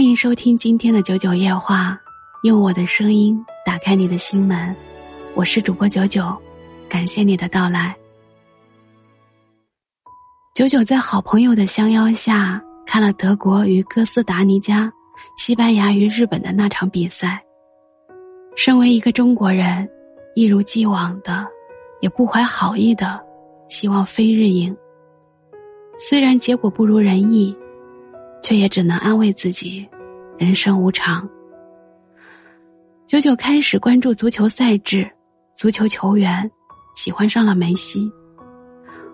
欢迎收听今天的九九夜话，用我的声音打开你的心门。我是主播九九，感谢你的到来。九九在好朋友的相邀下看了德国与哥斯达黎加、西班牙与日本的那场比赛。身为一个中国人，一如既往的，也不怀好意的，希望非日赢。虽然结果不如人意。却也只能安慰自己，人生无常。九九开始关注足球赛制、足球球员，喜欢上了梅西。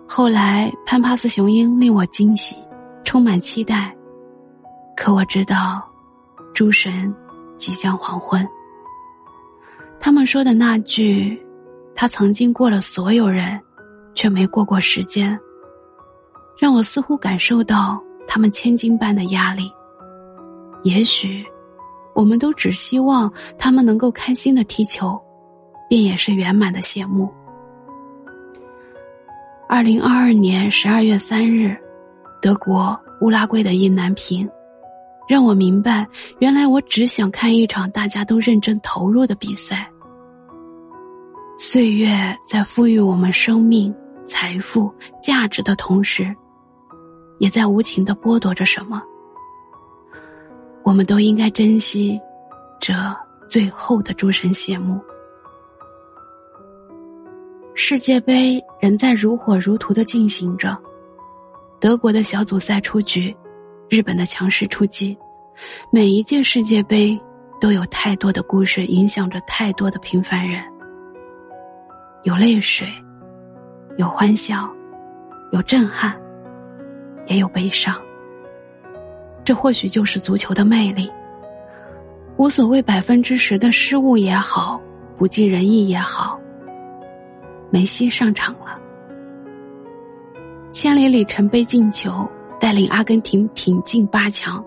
后来潘帕斯雄鹰令我惊喜，充满期待。可我知道，诸神即将黄昏。他们说的那句：“他曾经过了所有人，却没过过时间。”让我似乎感受到。他们千金般的压力，也许，我们都只希望他们能够开心的踢球，便也是圆满的谢幕。二零二二年十二月三日，德国乌拉圭的意难平，让我明白，原来我只想看一场大家都认真投入的比赛。岁月在赋予我们生命、财富、价值的同时。也在无情的剥夺着什么，我们都应该珍惜这最后的诸神谢幕。世界杯仍在如火如荼的进行着，德国的小组赛出局，日本的强势出击，每一届世界杯都有太多的故事影响着太多的平凡人，有泪水，有欢笑，有震撼。也有悲伤，这或许就是足球的魅力。无所谓百分之十的失误也好，不尽人意也好。梅西上场了，千里里程碑进球，带领阿根廷挺进八强。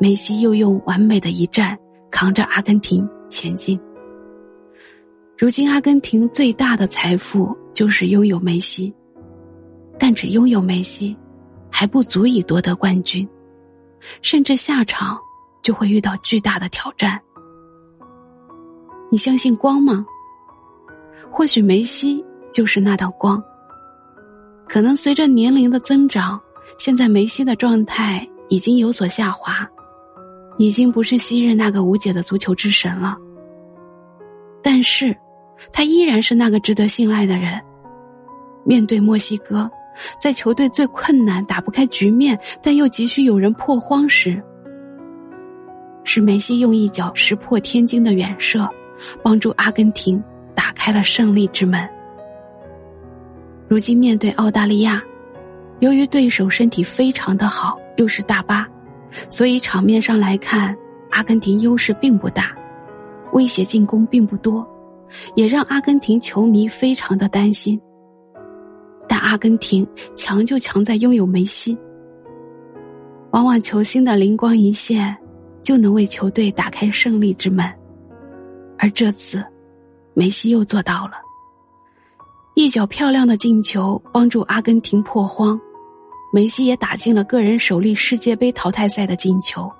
梅西又用完美的一战扛着阿根廷前进。如今，阿根廷最大的财富就是拥有梅西，但只拥有梅西。还不足以夺得冠军，甚至下场就会遇到巨大的挑战。你相信光吗？或许梅西就是那道光。可能随着年龄的增长，现在梅西的状态已经有所下滑，已经不是昔日那个无解的足球之神了。但是，他依然是那个值得信赖的人。面对墨西哥。在球队最困难、打不开局面，但又急需有人破荒时，是梅西用一脚石破天惊的远射，帮助阿根廷打开了胜利之门。如今面对澳大利亚，由于对手身体非常的好，又是大巴，所以场面上来看，阿根廷优势并不大，威胁进攻并不多，也让阿根廷球迷非常的担心。阿根廷强就强在拥有梅西。往往球星的灵光一现，就能为球队打开胜利之门，而这次，梅西又做到了。一脚漂亮的进球帮助阿根廷破荒，梅西也打进了个人首粒世界杯淘汰赛的进球。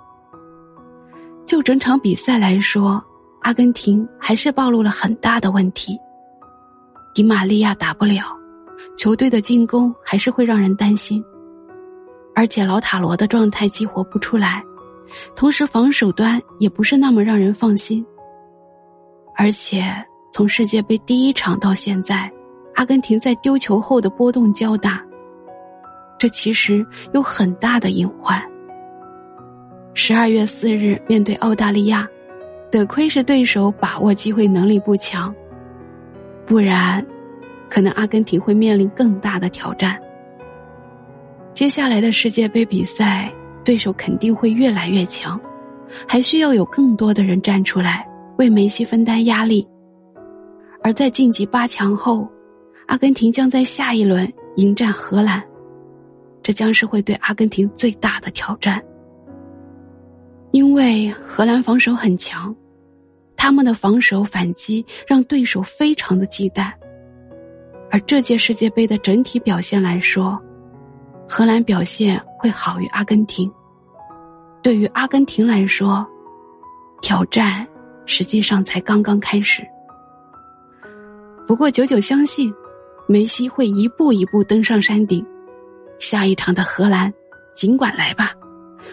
就整场比赛来说，阿根廷还是暴露了很大的问题。迪玛利亚打不了。球队的进攻还是会让人担心，而且老塔罗的状态激活不出来，同时防守端也不是那么让人放心。而且从世界杯第一场到现在，阿根廷在丢球后的波动较大，这其实有很大的隐患。十二月四日面对澳大利亚，得亏是对手把握机会能力不强，不然。可能阿根廷会面临更大的挑战。接下来的世界杯比赛，对手肯定会越来越强，还需要有更多的人站出来为梅西分担压力。而在晋级八强后，阿根廷将在下一轮迎战荷兰，这将是会对阿根廷最大的挑战。因为荷兰防守很强，他们的防守反击让对手非常的忌惮。而这届世界杯的整体表现来说，荷兰表现会好于阿根廷。对于阿根廷来说，挑战实际上才刚刚开始。不过，九九相信，梅西会一步一步登上山顶。下一场的荷兰，尽管来吧，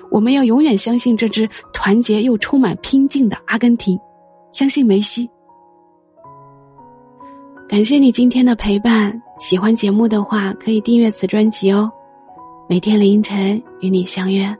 我们要永远相信这支团结又充满拼劲的阿根廷，相信梅西。感谢你今天的陪伴，喜欢节目的话可以订阅此专辑哦，每天凌晨与你相约。